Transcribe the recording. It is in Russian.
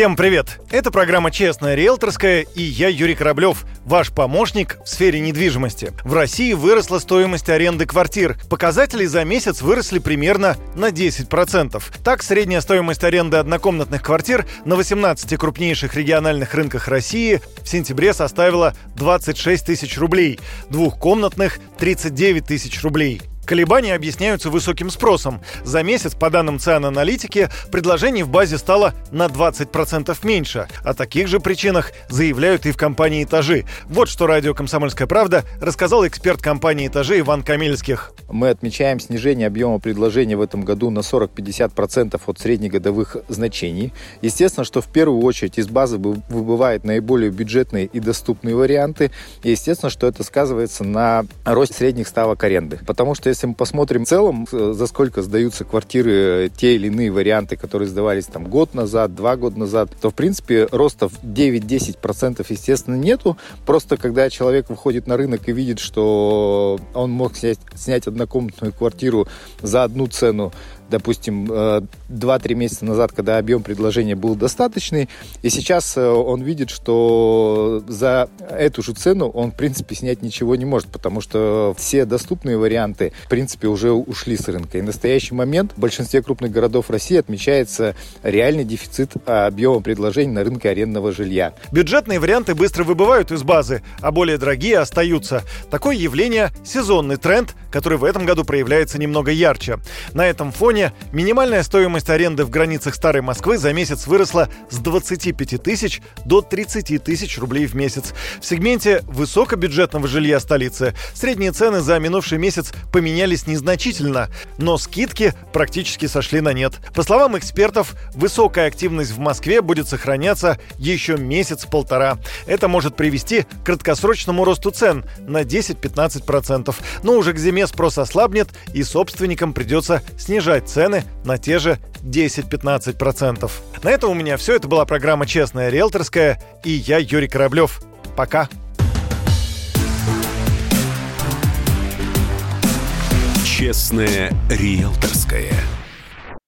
Всем привет! Это программа «Честная риэлторская» и я Юрий Кораблев, ваш помощник в сфере недвижимости. В России выросла стоимость аренды квартир. Показатели за месяц выросли примерно на 10%. Так, средняя стоимость аренды однокомнатных квартир на 18 крупнейших региональных рынках России в сентябре составила 26 тысяч рублей, двухкомнатных – 39 тысяч рублей. Колебания объясняются высоким спросом. За месяц, по данным ЦИАН аналитики, предложений в базе стало на 20% меньше. О таких же причинах заявляют и в компании «Этажи». Вот что радио «Комсомольская правда» рассказал эксперт компании «Этажи» Иван Камильских. Мы отмечаем снижение объема предложений в этом году на 40-50% от среднегодовых значений. Естественно, что в первую очередь из базы выбывают наиболее бюджетные и доступные варианты. И естественно, что это сказывается на росте средних ставок аренды. Потому что если мы посмотрим в целом, э, за сколько сдаются квартиры, э, те или иные варианты, которые сдавались там год назад, два года назад, то, в принципе, роста в 9-10% естественно нету. Просто когда человек выходит на рынок и видит, что он мог снять, снять однокомнатную квартиру за одну цену, допустим, 2-3 э, месяца назад, когда объем предложения был достаточный, и сейчас он видит, что за эту же цену он, в принципе, снять ничего не может, потому что все доступные варианты, в принципе, уже ушли с рынка. И в настоящий момент в большинстве крупных городов России отмечается реальный дефицит объема предложений на рынке арендного жилья. Бюджетные варианты быстро выбывают из базы, а более дорогие остаются. Такое явление – сезонный тренд, который в этом году проявляется немного ярче. На этом фоне минимальная стоимость аренды в границах Старой Москвы за месяц выросла с 25 тысяч до 30 тысяч рублей в месяц. В сегменте высокобюджетного жилья столицы средние цены за минувший месяц поменялись незначительно, но скидки практически сошли на нет. По словам экспертов, высокая активность в Москве будет сохраняться еще месяц-полтора. Это может привести к краткосрочному росту цен на 10-15%. Но уже к зиме спрос ослабнет и собственникам придется снижать цены на те же 10-15%. На этом у меня все. Это была программа «Честная риэлторская» и я, Юрий Кораблев. Пока. «Честная риэлторская»